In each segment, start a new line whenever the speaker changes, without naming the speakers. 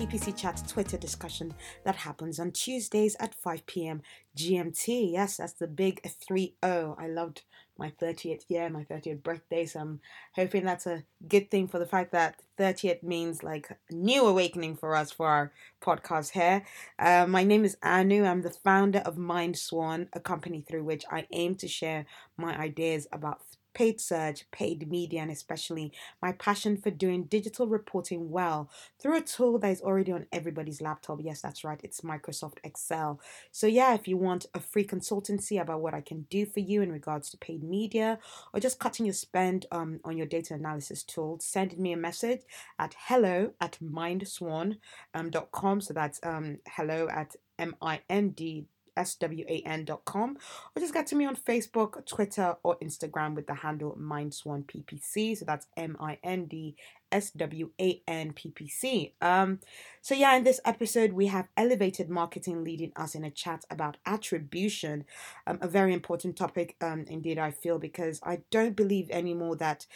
PPC Chat Twitter discussion that happens on Tuesdays at 5 p.m. GMT. Yes, that's the big 3 0. I loved my 30th year, my 30th birthday, so I'm hoping that's a good thing for the fact that 30th means like new awakening for us for our podcast here. Uh, my name is Anu. I'm the founder of Mind Swan, a company through which I aim to share my ideas about paid search, paid media, and especially my passion for doing digital reporting well through a tool that is already on everybody's laptop. Yes, that's right, it's Microsoft Excel. So, yeah, if you want a free consultancy about what I can do for you in regards to paid media or just cutting your spend um, on your data analysis tool, send me a message at hello at mindswan.com. Um, so that's um, hello at M I N D swan.com or just get to me on Facebook, Twitter, or Instagram with the handle MindSwanPPC. So that's M I N D S W A N P P C. Um, so yeah, in this episode, we have elevated marketing leading us in a chat about attribution, um, a very important topic, um, indeed, I feel, because I don't believe anymore that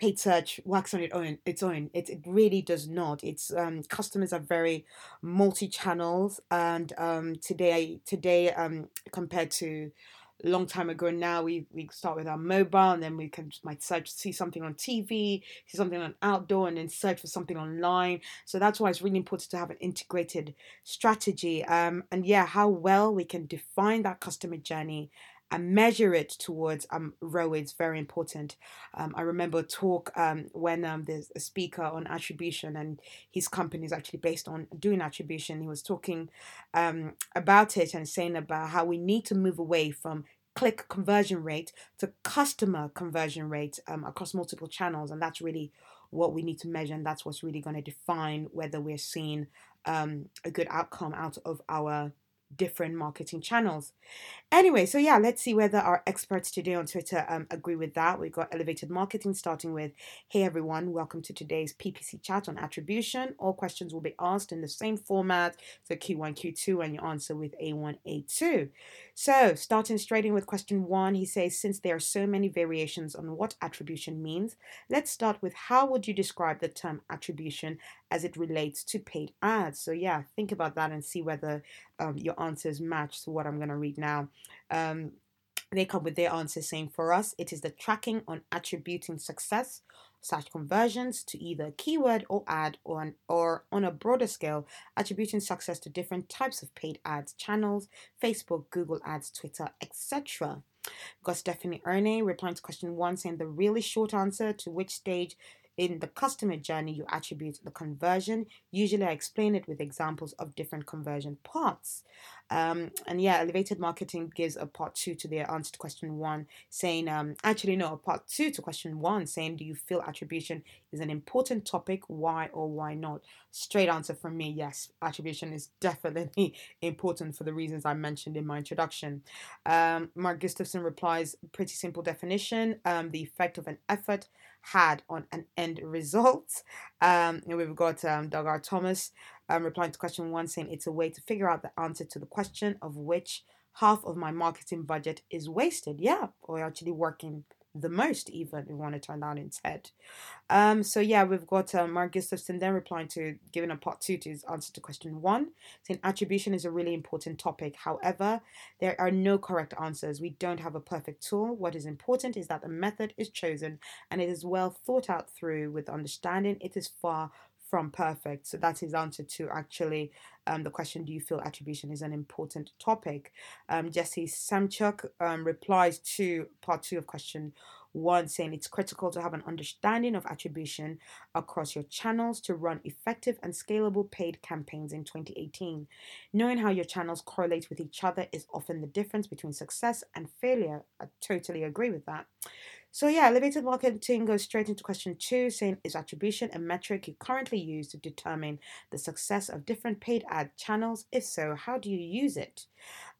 paid search works on its own. Its own. It, it really does not. Its um, customers are very multi-channels, and um, today today um, compared to long time ago now we we start with our mobile and then we can might search see something on TV see something on outdoor and then search for something online so that's why it's really important to have an integrated strategy um, and yeah how well we can define that customer journey and measure it towards um ROIs very important. Um, I remember a talk um, when um, there's a speaker on attribution and his company is actually based on doing attribution. He was talking um, about it and saying about how we need to move away from click conversion rate to customer conversion rate um, across multiple channels, and that's really what we need to measure, and that's what's really going to define whether we're seeing um, a good outcome out of our different marketing channels. Anyway, so yeah, let's see whether our experts today on Twitter um, agree with that. We've got elevated marketing starting with Hey everyone, welcome to today's PPC chat on attribution. All questions will be asked in the same format, so Q1, Q2, and you answer with A1, A2. So, starting straight in with question one, he says, since there are so many variations on what attribution means, let's start with how would you describe the term attribution as it relates to paid ads? So, yeah, think about that and see whether um, your answers match to what I'm going to read now. Um, they come with their answer saying, for us, it is the tracking on attributing success such conversions to either a keyword or ad or, an, or on a broader scale, attributing success to different types of paid ads channels, Facebook, Google Ads, Twitter, etc. Got Stephanie Erne replying to question one saying the really short answer to which stage in the customer journey you attribute the conversion. Usually, I explain it with examples of different conversion parts. Um, and yeah, elevated marketing gives a part two to their answer to question one, saying, um, actually, no, a part two to question one, saying, do you feel attribution is an important topic? Why or why not? Straight answer from me, yes, attribution is definitely important for the reasons I mentioned in my introduction. Um, Mark Gustafson replies, pretty simple definition um, the effect of an effort had on an end result. Um, and we've got um, Doug R. Thomas um, replying to question one saying it's a way to figure out the answer to the question of which half of my marketing budget is wasted. Yeah, or actually working the most, even if we want to turn that its head. Um, so yeah, we've got uh, Mark Gustafson then replying to giving a part two to his answer to question one, saying attribution is a really important topic. However, there are no correct answers. We don't have a perfect tool. What is important is that the method is chosen and it is well thought out through with understanding. It is far from perfect. So that's answer to actually um, the question Do you feel attribution is an important topic? Um, Jesse Semchuk um, replies to part two of question one, saying it's critical to have an understanding of attribution across your channels to run effective and scalable paid campaigns in 2018. Knowing how your channels correlate with each other is often the difference between success and failure. I totally agree with that. So yeah, elevated marketing goes straight into question two, saying is attribution a metric you currently use to determine the success of different paid ad channels? If so, how do you use it?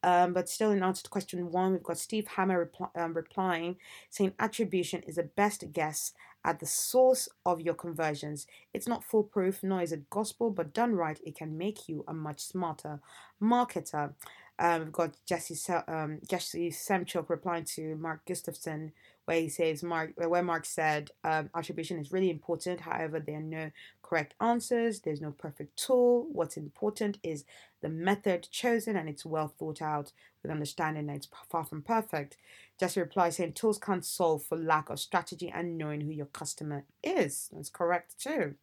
Um, but still, in answer to question one, we've got Steve Hammer repl- um, replying, saying attribution is a best guess at the source of your conversions. It's not foolproof, nor is it gospel, but done right, it can make you a much smarter marketer. Um, we've got Jesse um, Jesse Semchuk replying to Mark Gustafson, where he says Mark where Mark said um, attribution is really important. However, there are no correct answers. There's no perfect tool. What's important is the method chosen and it's well thought out with understanding that it's far from perfect. Jesse replies saying tools can't solve for lack of strategy and knowing who your customer is. That's correct too.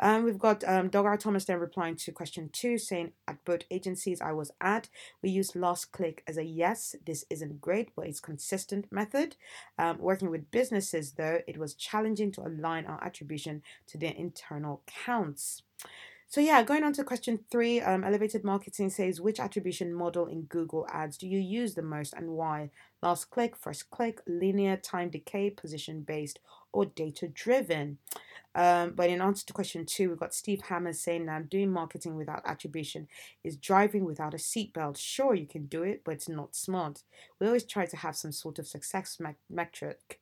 Um, we've got um, Doug R. Thomas then replying to question two, saying at both agencies I was at, we used last click as a yes. This isn't great, but it's consistent method. Um, working with businesses though, it was challenging to align our attribution to their internal counts. So yeah, going on to question three, um, elevated marketing says which attribution model in Google Ads do you use the most and why? Last click, first click, linear, time decay, position based, or data driven. Um, but in answer to question two, we've got Steve Hammer saying that doing marketing without attribution is driving without a seatbelt. Sure, you can do it, but it's not smart. We always try to have some sort of success me- metric,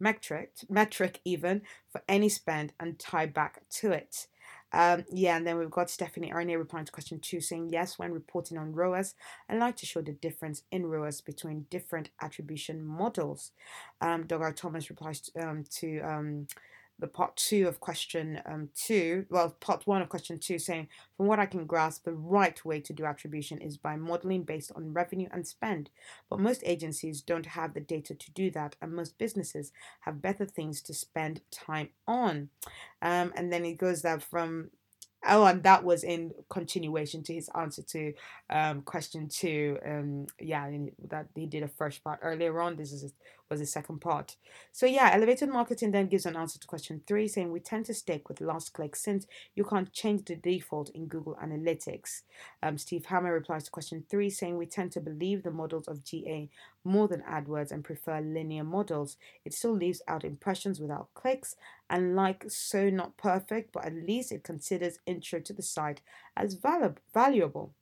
metric, metric even for any spend and tie back to it. Um, yeah, and then we've got Stephanie Arne replying to question two, saying yes, when reporting on ROAS, I like to show the difference in ROAS between different attribution models. Um, Doug R. Thomas replies to, um, to um, the part two of question um, two, well, part one of question two, saying, from what I can grasp, the right way to do attribution is by modeling based on revenue and spend. But most agencies don't have the data to do that, and most businesses have better things to spend time on. Um, and then it goes that from Oh, and that was in continuation to his answer to um, question two. Um, yeah, that he did a first part earlier on. This is was the second part. So yeah, elevated marketing then gives an answer to question three, saying we tend to stick with last click since you can't change the default in Google Analytics. Um, Steve Hammer replies to question three, saying we tend to believe the models of GA more than AdWords and prefer linear models. It still leaves out impressions without clicks, and like so not perfect, but at least it considers intro to the site as valuable.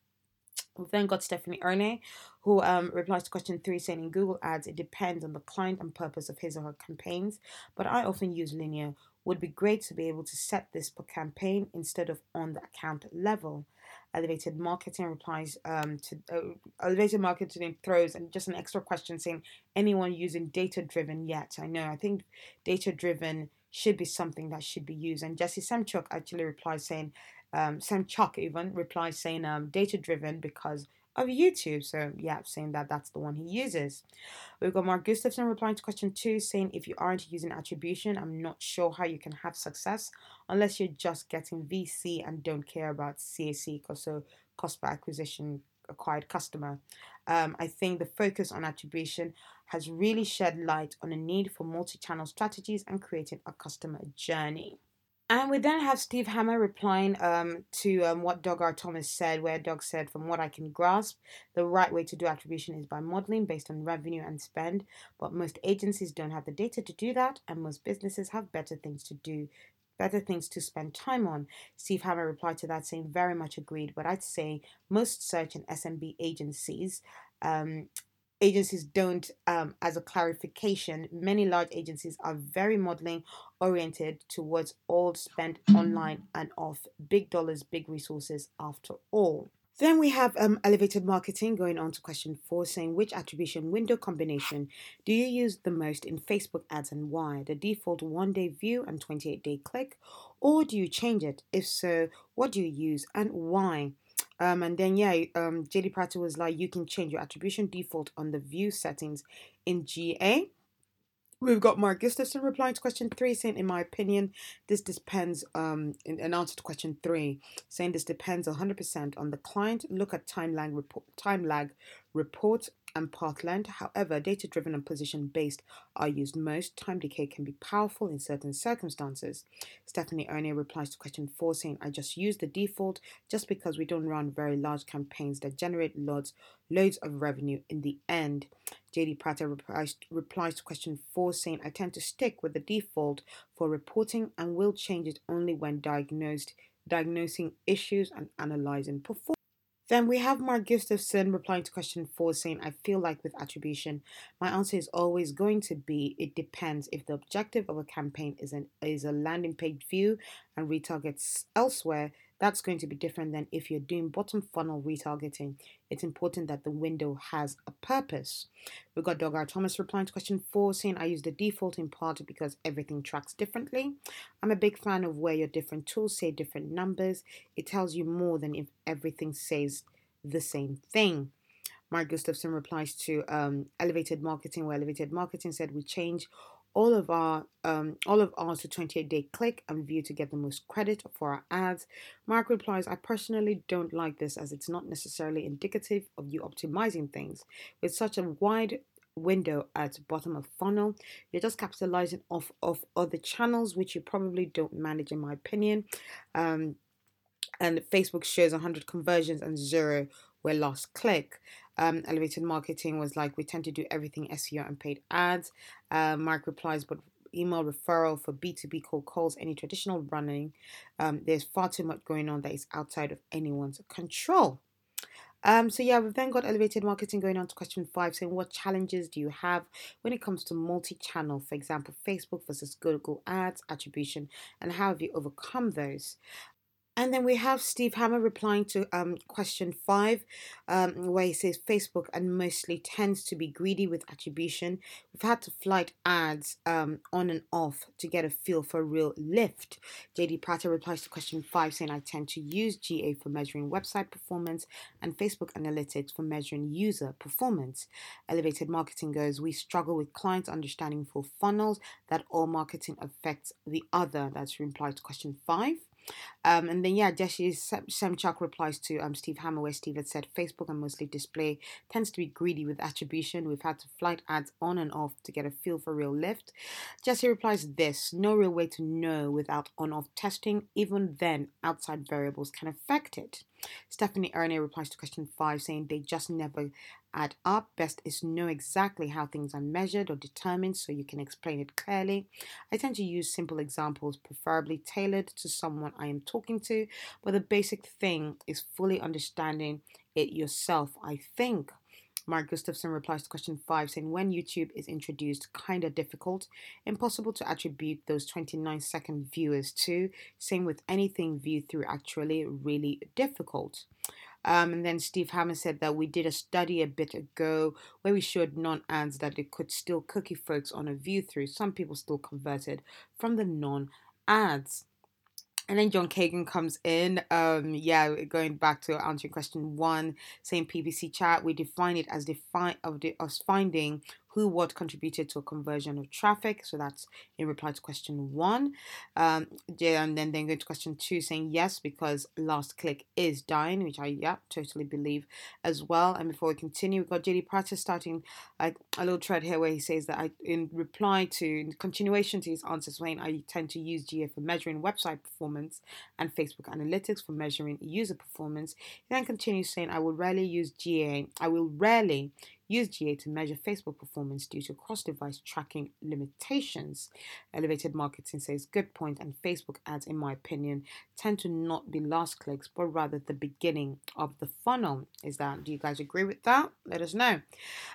We've then got Stephanie Erne, who um, replies to question three, saying in Google Ads, it depends on the client and purpose of his or her campaigns, but I often use linear. Would be great to be able to set this per campaign instead of on the account level. Elevated marketing replies um, to uh, elevated marketing throws and just an extra question saying anyone using data driven yet? I know I think data driven should be something that should be used. And Jesse Semchuk actually replies saying um, Chuck even replies saying um, data driven because of YouTube. So yeah, saying that that's the one he uses. We've got Mark Gustafson replying to question two, saying if you aren't using attribution, I'm not sure how you can have success unless you're just getting VC and don't care about CAC, so cost per acquisition acquired customer. Um, I think the focus on attribution has really shed light on the need for multi-channel strategies and creating a customer journey. And we then have Steve Hammer replying um, to um, what Doug R. Thomas said, where Doug said, From what I can grasp, the right way to do attribution is by modeling based on revenue and spend. But most agencies don't have the data to do that, and most businesses have better things to do. Better things to spend time on. Steve Hammer replied to that saying, Very much agreed, but I'd say most search and SMB agencies um, agencies don't, um, as a clarification, many large agencies are very modeling oriented towards all spent online and off. Big dollars, big resources after all. Then we have um, elevated marketing going on to question four, saying which attribution window combination do you use the most in Facebook ads and why? The default one day view and 28 day click, or do you change it? If so, what do you use and why? Um, and then yeah, um, JD Prater was like, you can change your attribution default on the view settings in GA. We've got Mark Gustafson replying to question three, saying, in my opinion, this depends, um, in an answer to question three, saying this depends 100% on the client. Look at time lag report, time lag report and path length. However, data driven and position based are used most. Time decay can be powerful in certain circumstances. Stephanie Ernie replies to question four saying, I just use the default just because we don't run very large campaigns that generate loads, loads of revenue in the end. JD Prater replies, replies to question four saying, I tend to stick with the default for reporting and will change it only when diagnosed, diagnosing issues and analyzing performance. Then we have Mark Gustafson replying to question four saying, I feel like with attribution, my answer is always going to be it depends. If the objective of a campaign is, an, is a landing page view and retargets elsewhere That's going to be different than if you're doing bottom funnel retargeting. It's important that the window has a purpose. We've got Doug R. Thomas replying to question four, saying, I use the default in part because everything tracks differently. I'm a big fan of where your different tools say different numbers. It tells you more than if everything says the same thing. Mark Gustafson replies to um, Elevated Marketing, where Elevated Marketing said we change all of our um, all of ours to 28 day click and view to get the most credit for our ads. Mark replies, I personally don't like this as it's not necessarily indicative of you optimizing things. With such a wide window at bottom of funnel, you're just capitalizing off of other channels which you probably don't manage in my opinion. Um, and Facebook shows 100 conversions and zero were last click um, elevated marketing was like we tend to do everything SEO and paid ads. Uh, Mark replies, but email referral for B2B cold calls, any traditional running, um, there's far too much going on that is outside of anyone's control. Um, so yeah, we've then got elevated marketing going on to question five, saying what challenges do you have when it comes to multi-channel, for example, Facebook versus Google Ads attribution, and how have you overcome those? And then we have Steve Hammer replying to um, question five, um, where he says Facebook and mostly tends to be greedy with attribution. We've had to flight ads um, on and off to get a feel for real lift. JD Prater replies to question five, saying I tend to use GA for measuring website performance and Facebook Analytics for measuring user performance. Elevated marketing goes, we struggle with clients understanding full funnels that all marketing affects the other. That's replied to question five. Um, and then, yeah, Jesse Semchuk replies to um, Steve Hammer, where Steve had said Facebook and mostly display tends to be greedy with attribution. We've had to flight ads on and off to get a feel for real lift. Jesse replies this no real way to know without on off testing. Even then, outside variables can affect it. Stephanie Ernie replies to question five, saying they just never add up. Best is know exactly how things are measured or determined so you can explain it clearly. I tend to use simple examples, preferably tailored to someone I am talking to, but the basic thing is fully understanding it yourself, I think. Mark Gustafson replies to question five, saying, When YouTube is introduced, kind of difficult, impossible to attribute those 29 second viewers to. Same with anything viewed through, actually, really difficult. Um, and then Steve Hammer said that we did a study a bit ago where we showed non ads that it could still cookie folks on a view through. Some people still converted from the non ads. And then John Kagan comes in. Um, yeah, going back to answering question one, same PPC chat. We define it as define of the us finding who what contributed to a conversion of traffic. So that's in reply to question one. Um, yeah, and then then go to question two, saying yes because last click is dying, which I yeah totally believe as well. And before we continue, we've got JD Prater starting like a little thread here where he says that I in reply to in continuation to his answers, Wayne, I tend to use GA for measuring website performance and Facebook Analytics for measuring user performance. He then continues saying I will rarely use GA. I will rarely use GA to measure Facebook performance due to cross device tracking limitations. Elevated Marketing says, good point, and Facebook ads, in my opinion, tend to not be last clicks, but rather the beginning of the funnel. Is that, do you guys agree with that? Let us know.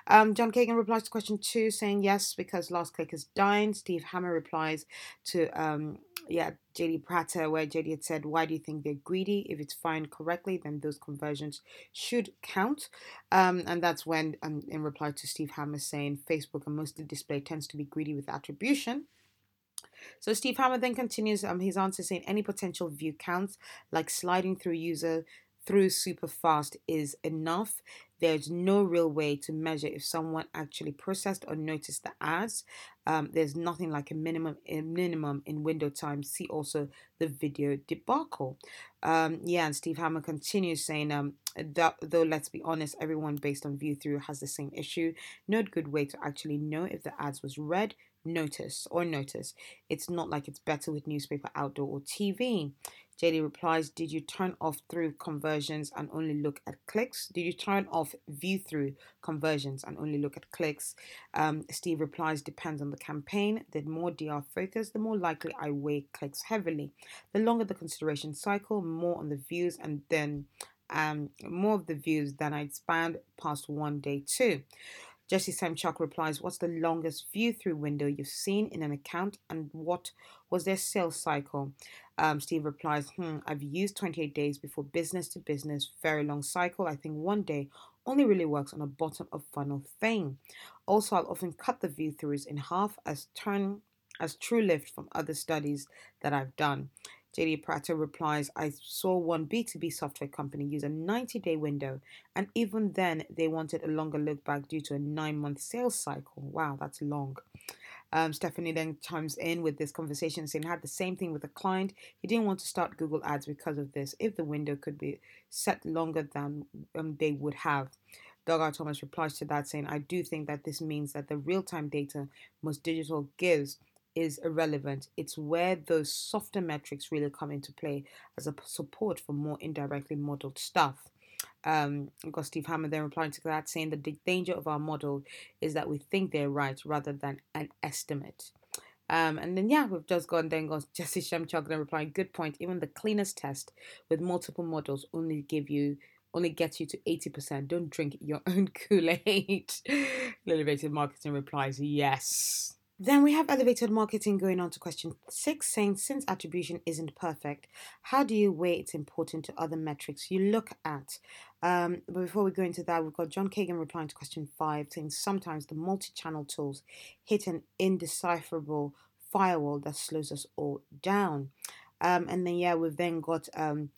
Um, John Kagan replies to question two, saying yes, because last click is dying. Steve Hammer replies to um, yeah, JD Prater, where JD had said, Why do you think they're greedy? If it's find correctly, then those conversions should count. Um, and that's when, um, in reply to Steve Hammer saying, Facebook and mostly display tends to be greedy with attribution. So Steve Hammer then continues um, his answer saying any potential view counts, like sliding through user through super fast, is enough. There's no real way to measure if someone actually processed or noticed the ads. Um, there's nothing like a minimum a minimum in window time. See also the video debacle. Um, yeah, and Steve Hammer continues saying, um, that, though let's be honest, everyone based on view through has the same issue. No good way to actually know if the ads was read, noticed, or noticed. It's not like it's better with newspaper, outdoor, or TV. JD replies, Did you turn off through conversions and only look at clicks? Did you turn off view through conversions and only look at clicks? Um, Steve replies, Depends on the campaign. The more DR focus, the more likely I weigh clicks heavily. The longer the consideration cycle, more on the views, and then um, more of the views than I'd spanned past one day too. Jesse Semchuk replies, What's the longest view through window you've seen in an account and what was their sales cycle? Um, Steve replies, hmm, I've used 28 days before business to business, very long cycle. I think one day only really works on a bottom of funnel thing. Also, I'll often cut the view throughs in half as turn as true lift from other studies that I've done. JD Prater replies, I saw one B2B software company use a 90 day window, and even then they wanted a longer look back due to a nine month sales cycle. Wow, that's long. Um, Stephanie then chimes in with this conversation saying, had the same thing with a client. He didn't want to start Google Ads because of this, if the window could be set longer than um, they would have. Doug Thomas replies to that saying, I do think that this means that the real time data most digital gives is irrelevant. It's where those softer metrics really come into play as a support for more indirectly modeled stuff. Um, we've got Steve Hammer then replying to that, saying that the danger of our model is that we think they're right rather than an estimate. Um, and then yeah, we've just gone then got Jesse Semchuk then replying, good point. Even the cleanest test with multiple models only give you only gets you to 80%. Don't drink your own Kool-Aid. Elevated marketing replies, yes. Then we have elevated marketing going on to question six, saying since attribution isn't perfect, how do you weigh its importance to other metrics you look at? Um, but before we go into that, we've got John Kagan replying to question five, saying sometimes the multi channel tools hit an indecipherable firewall that slows us all down. Um, and then, yeah, we've then got. Um,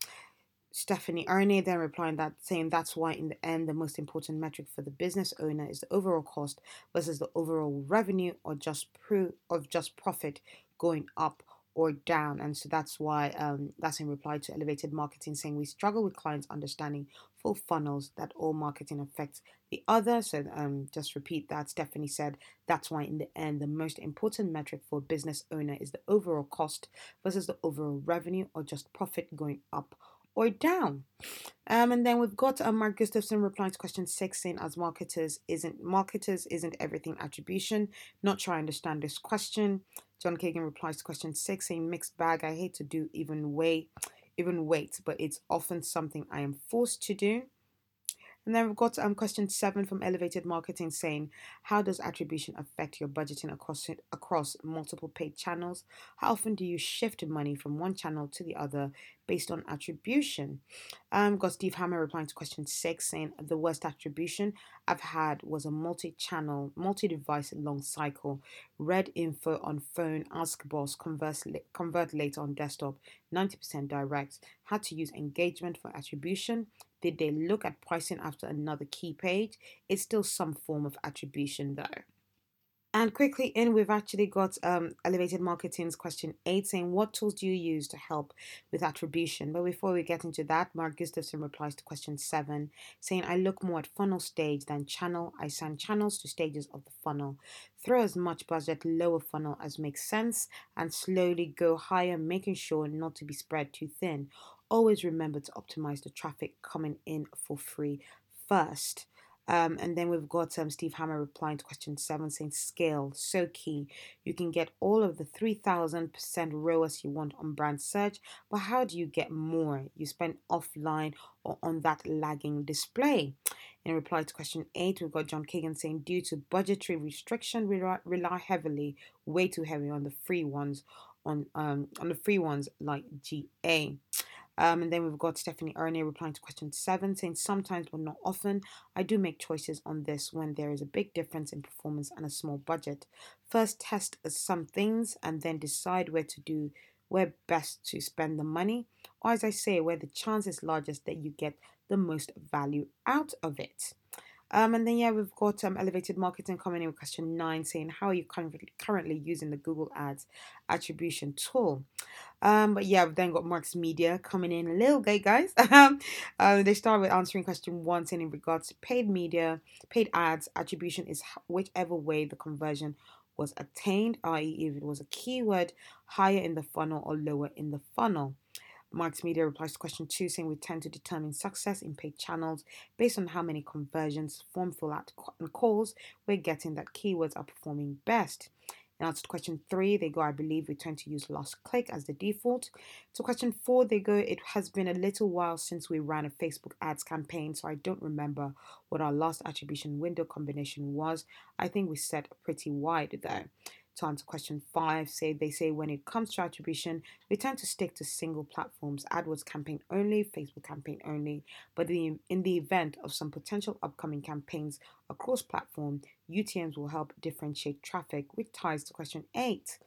Stephanie Ernie then replying that saying that's why in the end the most important metric for the business owner is the overall cost versus the overall revenue or just pro of just profit going up or down. And so that's why um, that's in reply to elevated marketing saying we struggle with clients understanding full funnels that all marketing affects the other. So um, just repeat that. Stephanie said that's why in the end the most important metric for a business owner is the overall cost versus the overall revenue or just profit going up or down. Um, and then we've got um, Mark Gustafson replying to question six, saying, "As marketers, isn't marketers isn't everything attribution? Not sure I understand this question." John Kagan replies to question six, saying, "Mixed bag. I hate to do even way, even weight, but it's often something I am forced to do." And then we've got um, question seven from Elevated Marketing saying, How does attribution affect your budgeting across across multiple paid channels? How often do you shift money from one channel to the other based on attribution? Um, got Steve Hammer replying to question six saying, The worst attribution I've had was a multi channel, multi device long cycle. Read info on phone, ask boss, converse, convert later on desktop, 90% direct. Had to use engagement for attribution did they look at pricing after another key page? It's still some form of attribution though. And quickly in, we've actually got um, Elevated Marketing's question eight saying, What tools do you use to help with attribution? But before we get into that, Mark Gustafson replies to question seven saying, I look more at funnel stage than channel. I send channels to stages of the funnel. Throw as much budget lower funnel as makes sense and slowly go higher, making sure not to be spread too thin always remember to optimize the traffic coming in for free first. Um, and then we've got um, Steve Hammer replying to question seven saying scale, so key. You can get all of the 3000% ROAS you want on brand search, but how do you get more? You spend offline or on that lagging display. In reply to question eight, we've got John Kagan saying due to budgetary restriction, we rely heavily, way too heavy on the free ones, on um, on the free ones like GA. Um, and then we've got Stephanie Ernie replying to question seven, saying sometimes but not often, I do make choices on this when there is a big difference in performance and a small budget. First, test some things and then decide where to do where best to spend the money, or as I say, where the chance is largest that you get the most value out of it. Um, and then yeah, we've got um, elevated marketing coming in with question nine, saying how are you currently currently using the Google Ads attribution tool? Um, but yeah, we've then got Marks Media coming in a little bit, guys. Um, uh, they start with answering question one, saying in regards to paid media, paid ads attribution is whichever way the conversion was attained, i.e., if it was a keyword higher in the funnel or lower in the funnel. Marks Media replies to question two, saying we tend to determine success in paid channels based on how many conversions, form fill out, and calls we're getting that keywords are performing best. In answer to question three, they go, I believe we tend to use last click as the default. To question four, they go, it has been a little while since we ran a Facebook ads campaign, so I don't remember what our last attribution window combination was. I think we set pretty wide there. To answer question five, say they say when it comes to attribution, we tend to stick to single platforms, AdWords campaign only, Facebook campaign only. But the, in the event of some potential upcoming campaigns across platform, UTMs will help differentiate traffic, which ties to question eight.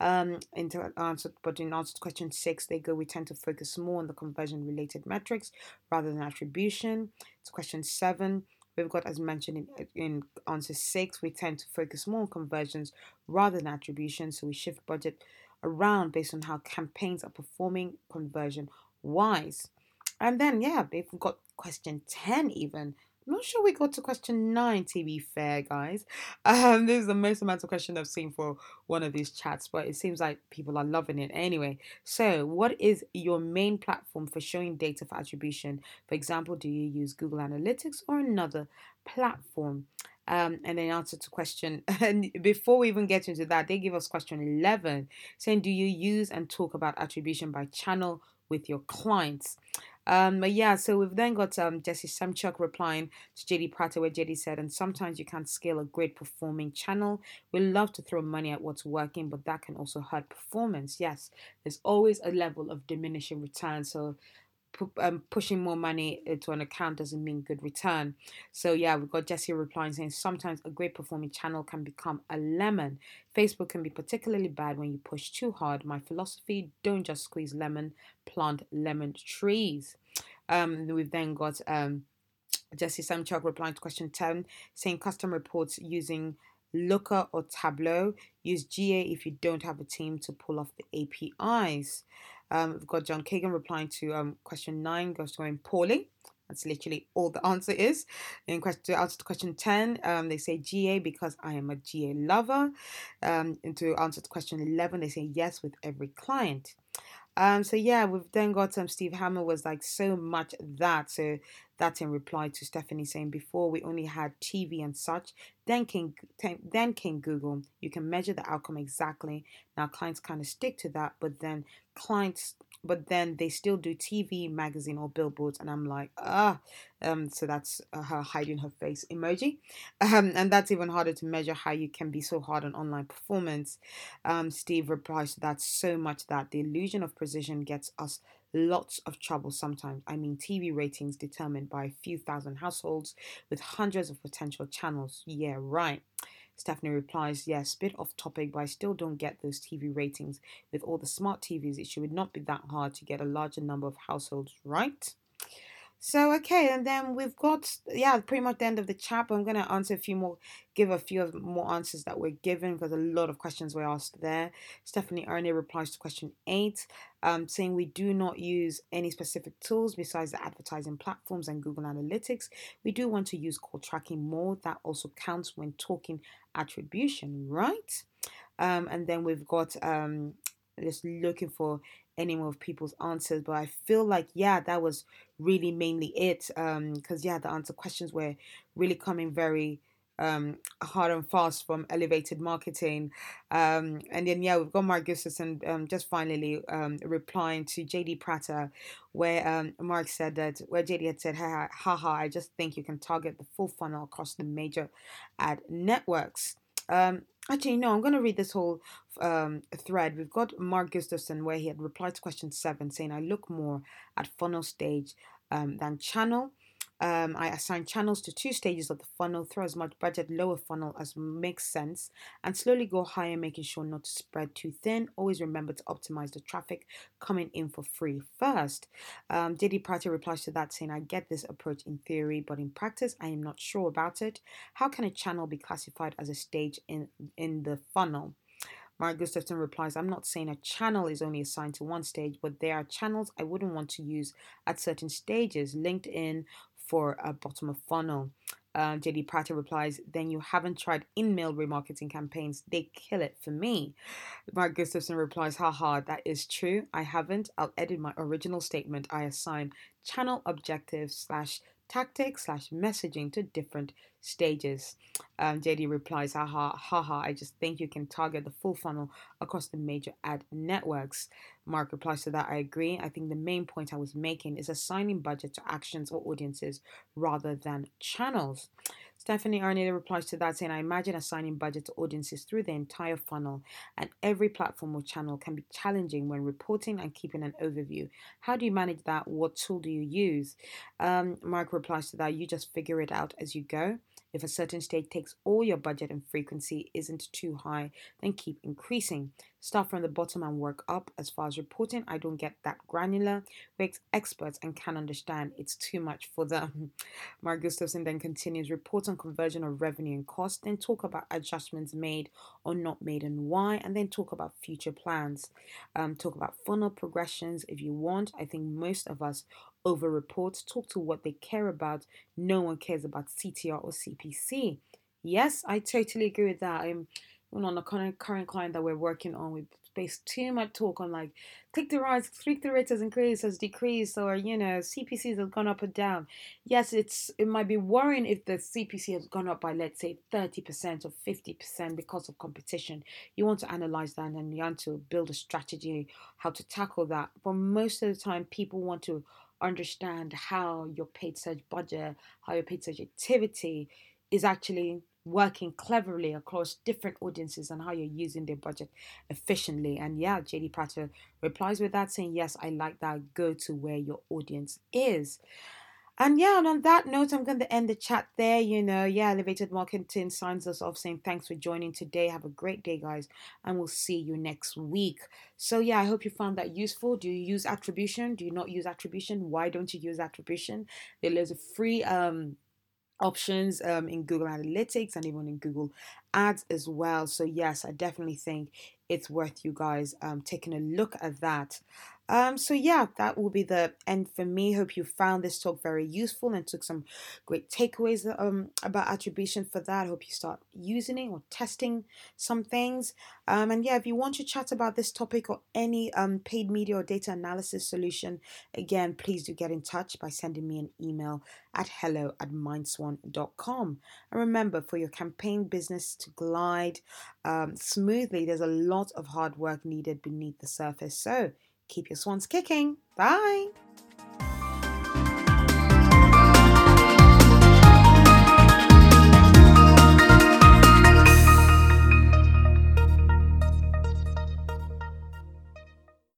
Um, into answer, but in answer to question six, they go. We tend to focus more on the conversion related metrics rather than attribution. To question seven, we've got as mentioned in, in answer six, we tend to focus more on conversions rather than attribution. So we shift budget around based on how campaigns are performing conversion wise. And then yeah, they've got question 10 even I'm not sure we got to question nine, to be fair, guys. Um, this is the most amount of question I've seen for one of these chats, but it seems like people are loving it anyway. So, what is your main platform for showing data for attribution? For example, do you use Google Analytics or another platform? Um, and then answer to question and before we even get into that they give us question 11 saying do you use and talk about attribution by channel with your clients um, but yeah, so we've then got um, Jesse Semchuk replying to JD Prater, where JD said, and sometimes you can't scale a great performing channel. We love to throw money at what's working, but that can also hurt performance. Yes, there's always a level of diminishing return. So um, pushing more money into an account doesn't mean good return. So yeah, we've got Jesse replying saying sometimes a great performing channel can become a lemon. Facebook can be particularly bad when you push too hard. My philosophy: don't just squeeze lemon, plant lemon trees. Um, we've then got um, Jesse Semchuk replying to question 10, saying custom reports using Looker or Tableau. Use GA if you don't have a team to pull off the APIs. Um, we've got John Kagan replying to um, question nine, goes to going poorly. That's literally all the answer is. In question to answer to question 10, um, they say GA because I am a GA lover. Um, and to answer to question 11, they say yes with every client. Um, so yeah, we've then got um, Steve Hammer was like so much that. So that's in reply to Stephanie saying before we only had TV and such. Then came then came Google. You can measure the outcome exactly. Now clients kind of stick to that, but then clients but then they still do TV, magazine, or billboards, and I'm like, ah, um, so that's uh, her hiding her face emoji, um, and that's even harder to measure how you can be so hard on online performance. Um, Steve replies to that so much that the illusion of precision gets us lots of trouble sometimes. I mean, TV ratings determined by a few thousand households with hundreds of potential channels. Yeah, right. Stephanie replies, Yes, bit off topic, but I still don't get those TV ratings. With all the smart TVs, it should not be that hard to get a larger number of households right. So okay, and then we've got yeah, pretty much the end of the chat. But I'm gonna answer a few more, give a few more answers that were given because a lot of questions were asked there. Stephanie Ernie replies to question eight, um, saying we do not use any specific tools besides the advertising platforms and Google Analytics. We do want to use call tracking more. That also counts when talking attribution, right? Um, and then we've got um, just looking for any more of people's answers, but I feel like yeah, that was really mainly it. Um, because yeah, the answer questions were really coming very um hard and fast from elevated marketing. Um, and then yeah, we've got Mark Gustafson um just finally um replying to JD Prater, where um Mark said that where JD had said, ha ha, I just think you can target the full funnel across the major ad networks. Um, actually, no, I'm going to read this whole um, thread. We've got Mark Gustafson where he had replied to question seven, saying, I look more at funnel stage um, than channel. Um, I assign channels to two stages of the funnel, throw as much budget lower funnel as makes sense, and slowly go higher, making sure not to spread too thin. Always remember to optimize the traffic coming in for free first. Um, JD Prater replies to that saying, I get this approach in theory, but in practice, I am not sure about it. How can a channel be classified as a stage in, in the funnel? Mark Gustafson replies, I'm not saying a channel is only assigned to one stage, but there are channels I wouldn't want to use at certain stages. LinkedIn, for a bottom of funnel. Uh, JD Prater replies, then you haven't tried in-mail remarketing campaigns. They kill it for me. Mark Gustafson replies, haha, that is true. I haven't. I'll edit my original statement. I assign channel objective slash tactics slash messaging to different stages. Um, JD replies, haha, haha, I just think you can target the full funnel across the major ad networks. Mark replies to that, I agree. I think the main point I was making is assigning budget to actions or audiences rather than channels. Stephanie Arnetta replies to that saying, I imagine assigning budget to audiences through the entire funnel and every platform or channel can be challenging when reporting and keeping an overview. How do you manage that? What tool do you use? Um, Mark replies to that, you just figure it out as you go. If a certain state takes all your budget and frequency isn't too high, then keep increasing. Start from the bottom and work up. As far as reporting, I don't get that granular. We're experts and can understand it's too much for them. Mark Gustafson then continues report on conversion of revenue and cost, then talk about adjustments made or not made and why, and then talk about future plans. Um, talk about funnel progressions if you want. I think most of us over report, talk to what they care about. No one cares about CTR or CPC. Yes, I totally agree with that. I'm on the current current client that we're working on. We space too much talk on like click the rise, click the rates has increased, has decreased, or you know CPCs have gone up or down. Yes, it's it might be worrying if the CPC has gone up by let's say thirty percent or fifty percent because of competition. You want to analyze that and you want to build a strategy how to tackle that. But most of the time, people want to understand how your paid search budget, how your paid search activity is actually working cleverly across different audiences and how you're using their budget efficiently. And yeah, JD Prater replies with that saying, Yes, I like that. Go to where your audience is. And yeah, and on that note, I'm going to end the chat there. You know, yeah, Elevated Marketing signs us off saying thanks for joining today. Have a great day, guys, and we'll see you next week. So, yeah, I hope you found that useful. Do you use attribution? Do you not use attribution? Why don't you use attribution? There's a free um options um, in Google Analytics and even in Google Ads as well. So, yes, I definitely think it's worth you guys um, taking a look at that. Um, so yeah, that will be the end for me. Hope you found this talk very useful and took some great takeaways um, about attribution for that. Hope you start using it or testing some things. Um, and yeah, if you want to chat about this topic or any um, paid media or data analysis solution, again, please do get in touch by sending me an email at hello at mindswan.com. And remember, for your campaign business to glide um, smoothly, there's a lot of hard work needed beneath the surface. So keep your swans kicking. Bye.